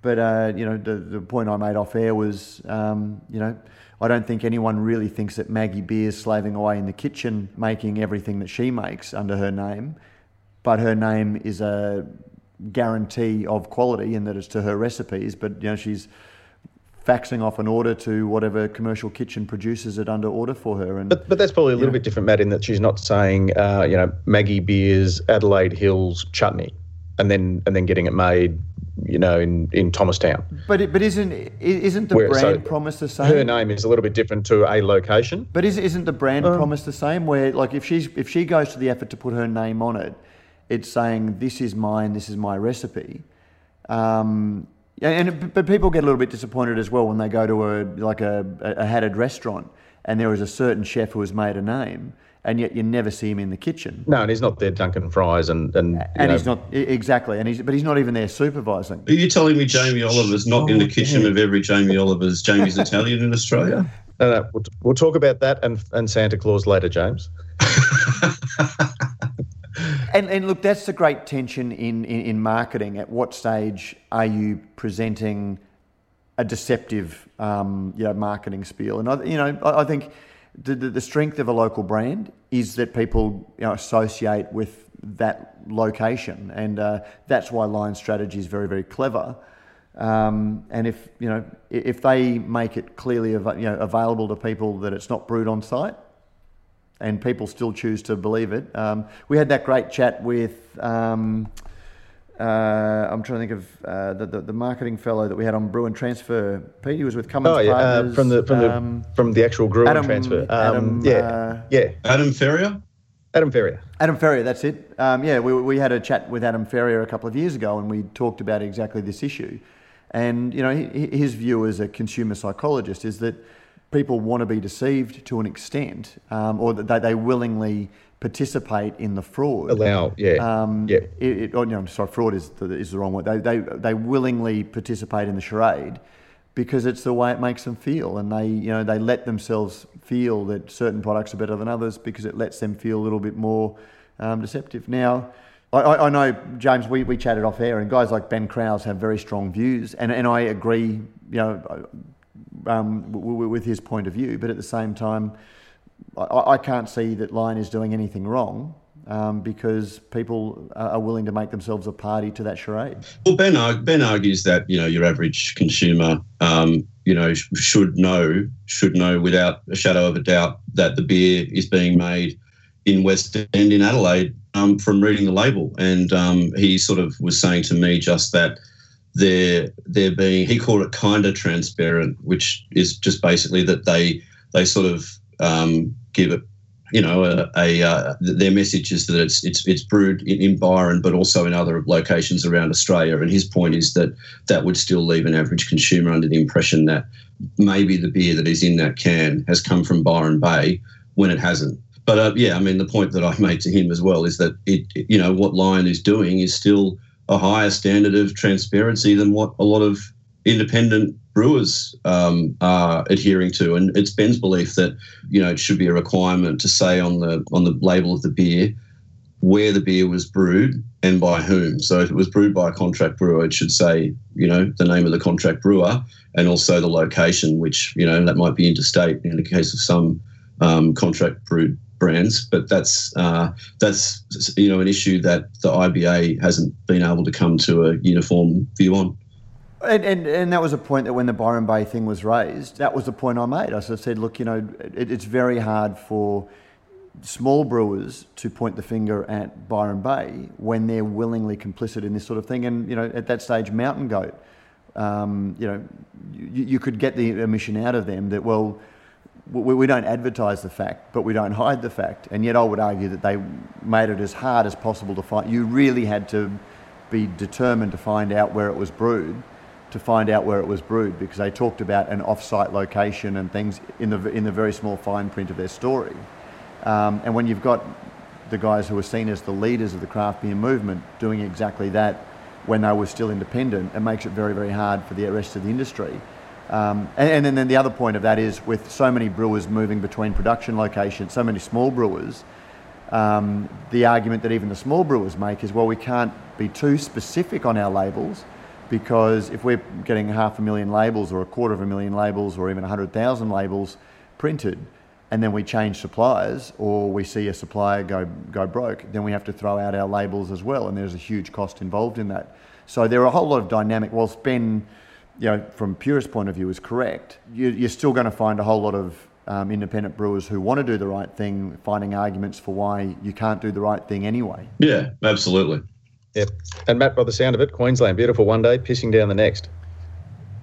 But, uh, you know, the, the point I made off air was, um, you know, I don't think anyone really thinks that Maggie Beer's slaving away in the kitchen making everything that she makes under her name, but her name is a guarantee of quality in that it's to her recipes. But you know she's faxing off an order to whatever commercial kitchen produces it under order for her. And but, but that's probably a little know. bit different, Matt, in that she's not saying uh, you know Maggie Beer's Adelaide Hills chutney, and then and then getting it made you know, in, in Thomastown. But it, but isn't isn't the Where, brand so promise the same? Her name is a little bit different to a location. But is, isn't the brand um, promise the same? Where like if she's if she goes to the effort to put her name on it, it's saying this is mine, this is my recipe. Um, and but people get a little bit disappointed as well when they go to a like a, a hatted restaurant and there is a certain chef who has made a name and yet you never see him in the kitchen. No, and he's not there dunking fries and and and know. he's not exactly, and he's but he's not even there supervising. Are you telling me Jamie Oliver's not oh, in the oh, kitchen yeah. of every Jamie Oliver's Jamie's <laughs> Italian in Australia? No, no, we'll, we'll talk about that and and Santa Claus later, James. <laughs> and and look, that's the great tension in, in in marketing. At what stage are you presenting? a deceptive, um, you know, marketing spiel. And I, you know, I, I think the, the, the, strength of a local brand is that people you know, associate with that location, and uh, that's why Lion Strategy is very, very clever. Um, and if you know if they make it clearly av- you know, available to people that it's not brewed on site, and people still choose to believe it, um, we had that great chat with. Um, uh, I'm trying to think of uh, the, the, the marketing fellow that we had on Brew and Transfer. Pete, he was with Cummins oh, yeah, uh, Partners. Uh, from the from um, the from the actual Brew Adam, and Transfer. Um, Adam, yeah, uh, yeah. Adam Ferrier. Adam Ferrier. Adam Ferrier, that's it. Um, yeah, we, we had a chat with Adam Ferrier a couple of years ago, and we talked about exactly this issue. And you know, his view as a consumer psychologist is that people want to be deceived to an extent, um, or that they, they willingly participate in the fraud. Allow, yeah, um, yeah. It, it, oh, no, sorry, fraud is the, is the wrong word. They, they, they willingly participate in the charade because it's the way it makes them feel, and they you know they let themselves feel that certain products are better than others because it lets them feel a little bit more um, deceptive. Now. I, I, know, James, we, we chatted off air, and guys like Ben Kraus have very strong views, and, and I agree, you know, um, with his point of view, but at the same time, I, I can't see that Lion is doing anything wrong um, because people are willing to make themselves a party to that charade. Well, Ben, ben argues that you know your average consumer, um, you know, should know should know without a shadow of a doubt that the beer is being made in West End in Adelaide um, from reading the label, and um, he sort of was saying to me just that they're they're being he called it kind of transparent, which is just basically that they they sort of um, give it you know, a, a uh, their message is that it's it's it's brewed in, in, Byron, but also in other locations around Australia. And his point is that that would still leave an average consumer under the impression that maybe the beer that is in that can has come from Byron Bay when it hasn't. But uh, yeah, I mean, the point that I <laughs> made to him as well is that it, you know, what Lion is doing is still a higher standard of transparency than what a lot of independent brewers um, are adhering to. And it's Ben's belief that you know it should be a requirement to say on the on the label of the beer where the beer was brewed and by whom. So if it was brewed by a contract brewer, it should say you know the name of the contract brewer and also the location, which you know that might be interstate in the case of some um, contract brewed brands, but that's uh, that's you know an issue that the IBA hasn't been able to come to a uniform view on. And, and, and that was a point that when the Byron Bay thing was raised, that was the point I made. I said, look, you know, it, it's very hard for small brewers to point the finger at Byron Bay when they're willingly complicit in this sort of thing. And, you know, at that stage, Mountain Goat, um, you know, you, you, could get the omission out of them that, well, we, we don't advertise the fact, but we don't hide the fact. And yet I would argue that they made it as hard as possible to find. You really had to be determined to find out where it was brewed to find out where it was brewed because they talked about an off-site location and things in the in the very small fine print of their story. Um, and when you've got the guys who are seen as the leaders of the craft beer movement doing exactly that when they were still independent, it makes it very very hard for the rest of the industry. Um, and, and, then the other point of that is with so many brewers moving between production locations, so many small brewers. Um, the argument that even the small brewers make is, well, we can't be too specific on our labels because if we're getting half a million labels or a quarter of a million labels or even 100,000 labels printed and then we change suppliers or we see a supplier go, go broke, then we have to throw out our labels as well and there's a huge cost involved in that. So there are a whole lot of dynamic, whilst Ben, you know, from purist point of view is correct, you, are still going to find a whole lot of um, independent brewers who want to do the right thing, finding arguments for why you can't do the right thing anyway. Yeah, absolutely. Yep. And Matt, by the sound of it, Queensland, beautiful one day, pissing down the next.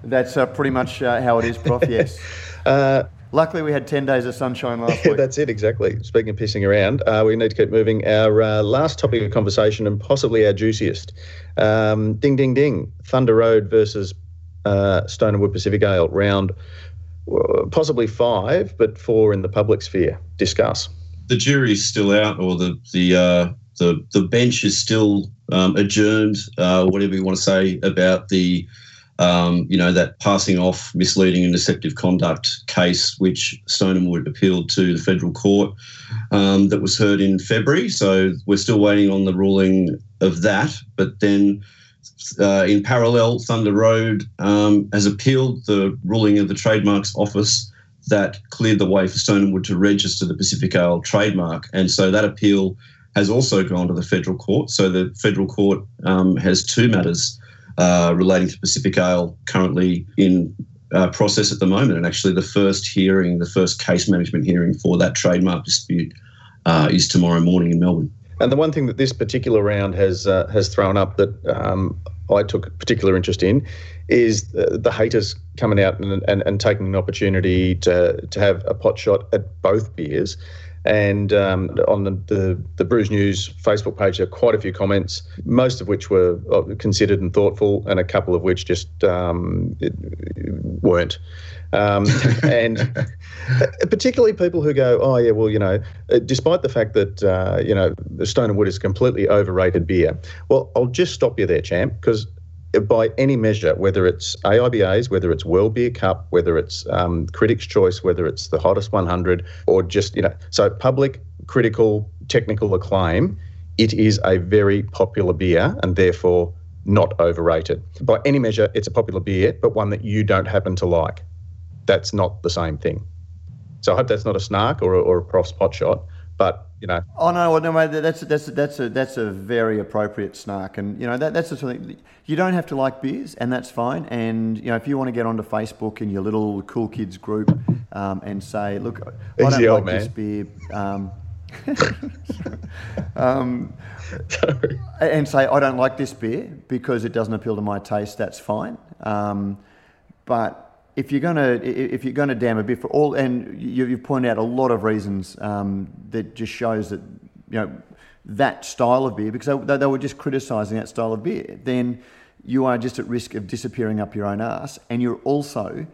That's uh, pretty much uh, how it is, Prof. <laughs> Yes. uh, Luckily, we had 10 days of sunshine last week. That's it, exactly. Speaking of pissing around, uh, we need to keep moving. Our uh, last topic of conversation, and possibly our juiciest um, ding, ding, ding Thunder Road versus uh, Stone and Wood Pacific Ale, round possibly five, but four in the public sphere. Discuss. The jury's still out, or the, the the the bench is still um, adjourned. Uh, whatever you want to say about the um, you know that passing off misleading and deceptive conduct case, which Stone Wood appealed to the federal court, um, that was heard in February. So we're still waiting on the ruling of that. But then. Uh, in parallel, Thunder Road um, has appealed the ruling of the Trademarks Office that cleared the way for Stone Wood to register the Pacific Ale trademark. And so that appeal has also gone to the federal court. So the federal court um, has two matters uh, relating to Pacific Ale currently in uh, process at the moment. And actually, the first hearing, the first case management hearing for that trademark dispute uh, is tomorrow morning in Melbourne. And the one thing that this particular round has uh, has thrown up that um, I took particular interest in is the, the haters coming out and, and, and taking an opportunity to, to have a pot shot at both beers. And um, on the, the, the Brews News Facebook page, there are quite a few comments, most of which were uh, considered and thoughtful, and a couple of which just um, weren't. Um, <laughs> and particularly people who go, oh, yeah, well, you know, uh, despite the fact that, uh, you know, the Stone and Wood is completely overrated beer. Well, I'll just stop you there, champ, because by any measure, whether it's AIBAs, whether it's World Beer Cup, whether it's um, Critics' Choice, whether it's the hottest 100, or just, you know, so public, critical, technical acclaim, it is a very popular beer and therefore not overrated. By any measure, it's a popular beer, but one that you don't happen to like. That's not the same thing. So I hope that's not a snark or a, or a prof's pot shot, but you know. Oh no, no, mate, that's that's that's a that's a very appropriate snark, and you know that that's the sort of thing. You don't have to like beers, and that's fine. And you know, if you want to get onto Facebook in your little cool kids group um, and say, "Look, I don't like man. this beer," um, <laughs> um, and say, "I don't like this beer because it doesn't appeal to my taste," that's fine. Um, but if you're gonna if you're gonna damn a beer for all, and you, you've pointed out a lot of reasons um, that just shows that you know that style of beer because they, they were just criticising that style of beer, then you are just at risk of disappearing up your own ass, and you're also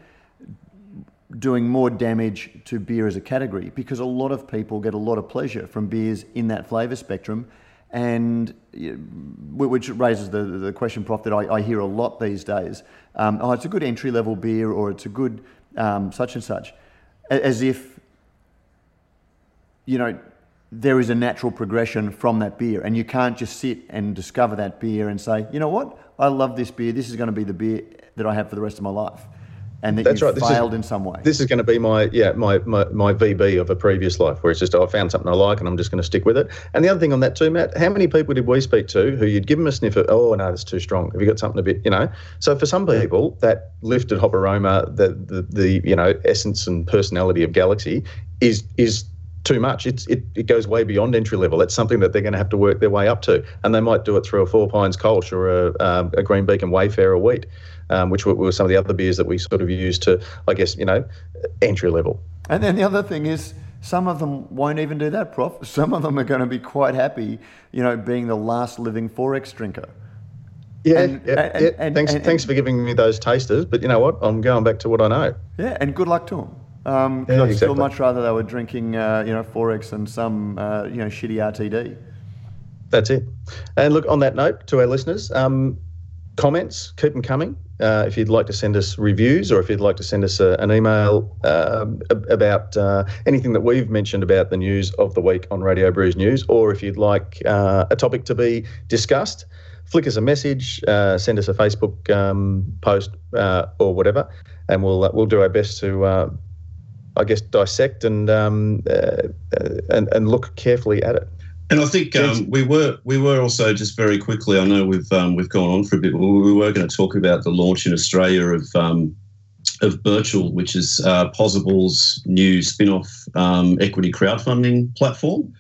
doing more damage to beer as a category because a lot of people get a lot of pleasure from beers in that flavour spectrum. And which raises the, the question, Prof, that I, I hear a lot these days. Um, oh, it's a good entry level beer or it's a good um, such and such. As if, you know, there is a natural progression from that beer. And you can't just sit and discover that beer and say, you know what, I love this beer. This is going to be the beer that I have for the rest of my life. And that That's you've right. This is- failed in some way. This is going to be my yeah my, my my VB of a previous life where it's just oh, I found something I like and I'm just going to stick with it. And the other thing on that too, Matt, how many people did we speak to who you'd give them a sniff of oh no that's too strong. Have you got something a bit you know? So for some people that lifted hop aroma, the the, the you know essence and personality of Galaxy is is too much. It's it, it goes way beyond entry level. It's something that they're going to have to work their way up to, and they might do it through a Four Pines Kolsch or a, um, a Green Beacon Wayfarer wheat, um, which were, were some of the other beers that we sort of used to, I guess, you know, entry level. And then the other thing is, some of them won't even do that, Prof. <laughs> Some of them are going to be quite happy, you know, being the last living 4X drinker. Yeah, And- yeah, and- yeah. and- thanks, and- thanks for giving me those tasters. But you know what? I'm going back to what I know. Yeah, and good luck to them. Um, Yeah, I'd still much rather they were drinking, uh, you know, 4X and some, uh, you know, shitty RTD. That's it. And look, on that note, to our listeners, um, comments, keep them coming. Uh, if you'd like to send us reviews or if you'd like to send us a, an email um, ab- about uh, anything that we've mentioned about the news of the week on Radio Brews News, or if you'd like uh, a topic to be discussed, flick us a message, uh, send us a Facebook um, post uh, or whatever, and we'll uh, we'll do our best to. I guess dissect and um, uh, and and look carefully at it. And I think um, we were we were also just very quickly. I know we've um, we've gone on for a bit. But we were going to talk about the launch in Australia of um, of Birchal, which is uh, Pozible's new spin-off um, equity crowdfunding platform.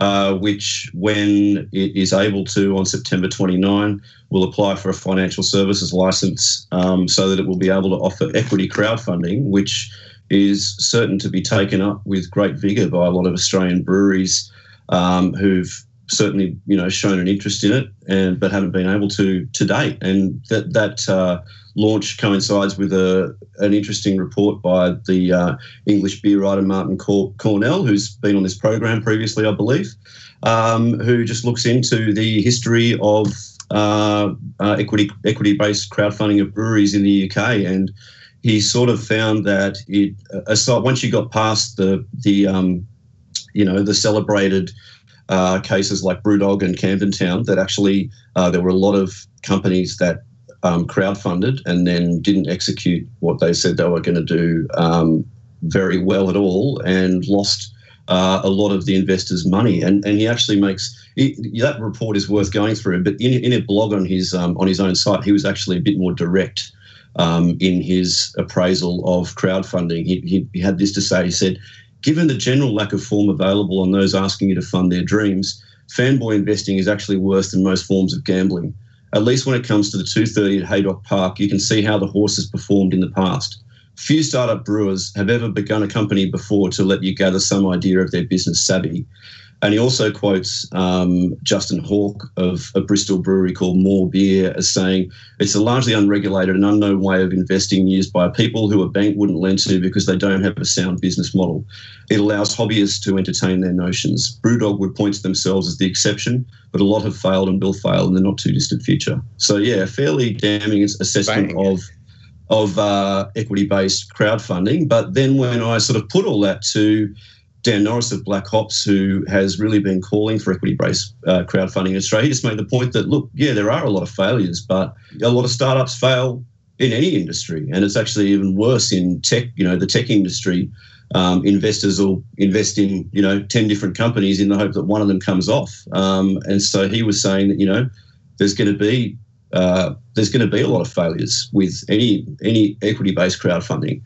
Uh, which, when it is able to on September 29, will apply for a financial services license um, so that it will be able to offer equity crowdfunding, which is certain to be taken up with great vigour by a lot of Australian breweries um, who've certainly you know shown an interest in it and but haven't been able to to date. And that that uh, launch coincides with a an interesting report by the uh, English beer writer Martyn Cor- Cornell who's been on this program previously I believe um, who just looks into the history of uh, uh, equity equity based crowdfunding of breweries in the UK and he sort of found that it aside once you got past the the um, you know the celebrated uh, cases like Brewdog and Camden Town that actually uh, there were a lot of companies that um, crowdfunded and then didn't execute what they said they were going to do um, very well at all and lost uh, a lot of the investors' money. And and he actually makes he, that report is worth going through. But in, in a blog on his um, on his own site, he was actually a bit more direct um, in his appraisal of crowdfunding. He, he, had this to say. He said. Given the general lack of form available on those asking you to fund their dreams, fanboy investing is actually worse than most forms of gambling. At least when it comes to the 230 at Haydock Park, you can see how the horse has performed in the past. Few startup brewers have ever begun a company before to let you gather some idea of their business savvy. And he also quotes um, Justin Hawke of a Bristol brewery called Moor Beer as saying it's a largely unregulated and unknown way of investing used by people who a bank wouldn't lend to because they don't have a sound business model. It allows hobbyists to entertain their notions. Brewdog would point to themselves as the exception, but a lot have failed and will fail in the not too distant future. So, yeah, fairly damning assessment Bang. of of uh, equity based crowdfunding. But then when I sort of put all that to Dan Norris of Black Hops, who has really been calling for equity-based uh, crowdfunding in Australia, he just made the point that look, yeah, there are a lot of failures, but a lot of startups fail in any industry, and it's actually even worse in tech. You know, the tech industry, um, investors will invest in you know ten different companies in the hope that one of them comes off. Um, and so he was saying that you know there's going to be uh, there's going to be a lot of failures with any any equity-based crowdfunding.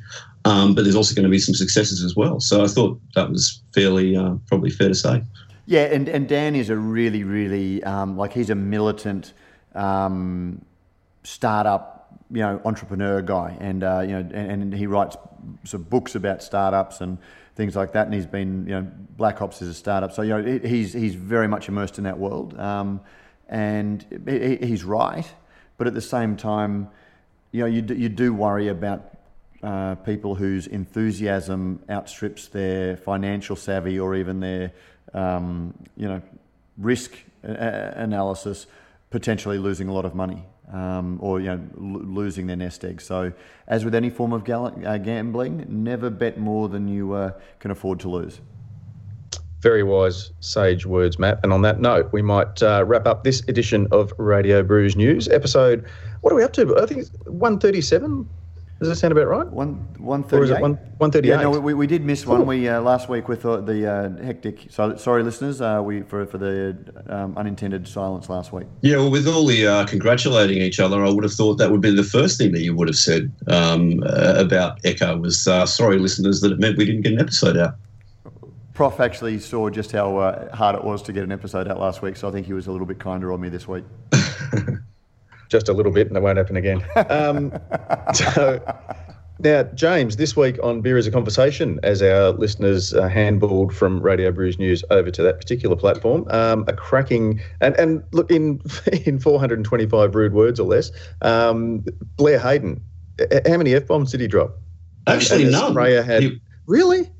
Um, but there's also going to be some successes as well. So I thought that was fairly, uh, probably fair to say. Yeah, and, and Dan is a really, really, um, like he's a militant um, startup, you know, entrepreneur guy. And, uh, you know, and, and, he writes some books about startups and things like that. And he's been, you know, Black Hops is a startup. So, you know, he's, he's very much immersed in that world. Um, and he's right. But at the same time, you know, you do, you do worry about uh, people whose enthusiasm outstrips their financial savvy or even their, um, you know, risk a- analysis, potentially losing a lot of money um, or you know losing their nest egg. So, as with any form of uh, gambling, never bet more than you uh, can afford to lose. Very wise, sage words, Matt. And on that note, we might uh, wrap up this edition of Radio Brews News episode. What are we up to? I think it's 137. Does that sound about right? One one thirty eight. One one thirty eight. Yeah, no, we, we did miss one. We uh, last week with the, the uh, hectic. So sorry, listeners. Uh, we for for the um, unintended silence last week. Yeah, well, with all the uh, congratulating each other, I would have thought that would be the first thing that you would have said um, uh, about Ekka was uh, sorry, listeners, that it meant we didn't get an episode out. Prof actually saw just how hard it was to get an episode out last week, so I think he was a little bit kinder on me this week. <laughs> just a little bit, and it won't happen again. Um, <laughs> so. Now, James, this week on Beer as a Conversation, as our listeners uh, handballed from Radio Brews News over to that particular platform, um, a cracking and and look in <laughs> in 425 rude words or less, um, Blair Hayden. How many f bombs did he drop? Actually, none. Had, he, really?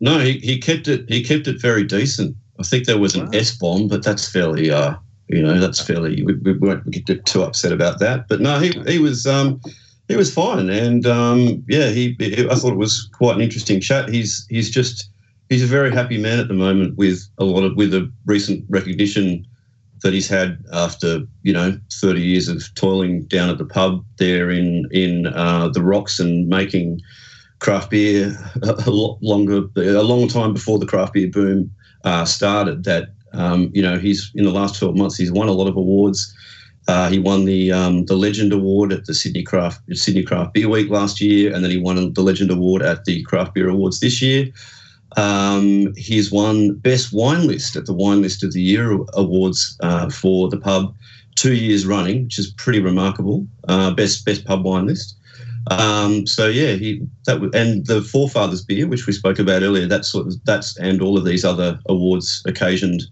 No, he, he kept it. He kept it very decent. I think there was an wow. S bomb, but that's fairly uh, you know, that's fairly. We, we won't get too upset about that. But no, he he was um, he was fine, and um, yeah, he, he. I thought it was quite an interesting chat. He's he's just he's a very happy man at the moment with a lot of with a recent recognition that he's had after you know 30 years of toiling down at the pub there in in uh, the rocks and making craft beer a, a lot longer a long time before the craft beer boom uh, started that um, you know, he's in the last 12 months, he's won a lot of awards. Uh, he won the um, the Legend Award at the Sydney Craft Sydney Craft Beer Week last year, and then he won the Legend Award at the Craft Beer Awards this year. Um, he's won Best Wine List at the Wine List of the Year Awards uh, for the pub two years running, which is pretty remarkable. Uh, best Best Pub Wine List. Um, so yeah, he that and the Forefathers beer, which we spoke about earlier, that's sort of, that's and all of these other awards occasioned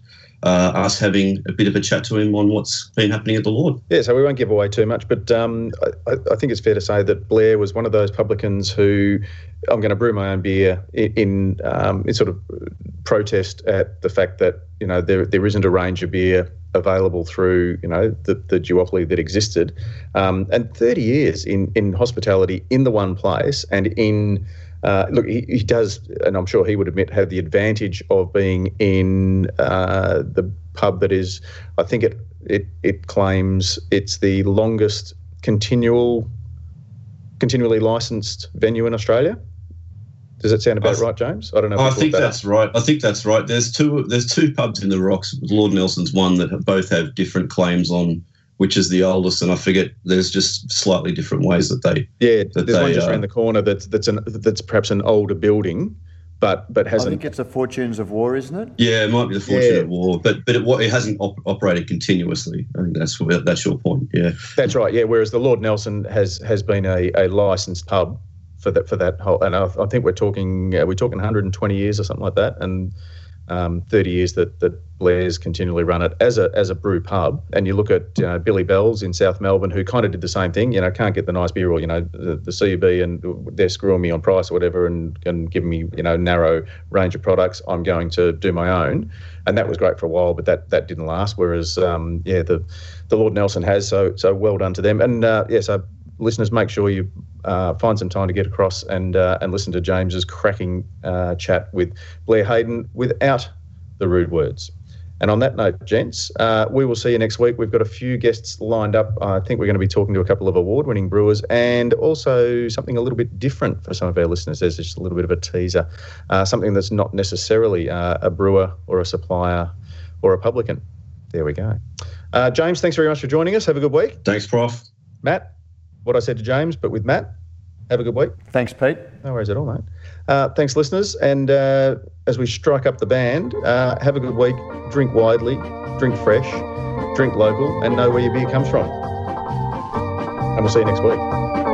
uh, us having a bit of a chat to him on what's been happening at the Lord. Yeah, so we won't give away too much, but um, I, I, think it's fair to say that Blair was one of those publicans who I'm going to brew my own beer in, in, um, in sort of protest at the fact that you know there there isn't a range of beer available through you know the, the duopoly that existed, um, and 30 years in in hospitality in the one place and in uh, look, he, he, does, and I'm sure he would admit, have the advantage of being in uh, the pub that is, I think it it it claims it's the longest continual, continually licensed venue in Australia. Does that sound about right, James? I don't know. I think that that's up. right. I think that's right. There's two. There's two pubs in the Rocks. Lord Nelson's one that both have different claims on which is the oldest, and I forget. There's just slightly different ways that they. Yeah, that there's they, one just uh, around the corner that's that's an that's perhaps an older building, but but hasn't. I think it's the Fortunes of War, isn't it? Yeah, it might be the Fortune yeah. of War, but but it, it hasn't op- operated continuously. I think that's that's your point. Yeah, that's right. Yeah, whereas the Lord Nelson has has been a, a licensed pub for that for that whole, and I, I think we're talking uh, we're talking 120 years or something like that, and um, 30 years that, that Blair's continually run it as a as a brew pub, and you look at you know, Billy Bell's in South Melbourne, who kind of did the same thing. You know, can't get the nice beer, or you know, the, the CUB, and they're screwing me on price or whatever, and and giving me you know narrow range of products. I'm going to do my own, and that was great for a while, but that that didn't last. Whereas, um, yeah, the the Lord Nelson has. So so well done to them, and uh, yeah, so listeners, make sure you uh, find some time to get across and uh, and listen to James's cracking uh, chat with Blair Hayden without the rude words. And on that note, gents, uh, we will see you next week. We've got a few guests lined up. I think we're going to be talking to a couple of award winning brewers and also something a little bit different for some of our listeners. There's just a little bit of a teaser, uh, something that's not necessarily uh, a brewer or a supplier or a publican. There we go. Uh, James, thanks very much for joining us. Have a good week. Thanks, Prof. Matt, what I said to James, but with Matt, have a good week. Thanks, Pete. No worries at all, mate. Uh, thanks, listeners. And uh, as we strike up the band, uh, have a good week. Drink widely, drink fresh, drink local, and know where your beer comes from. And we'll see you next week.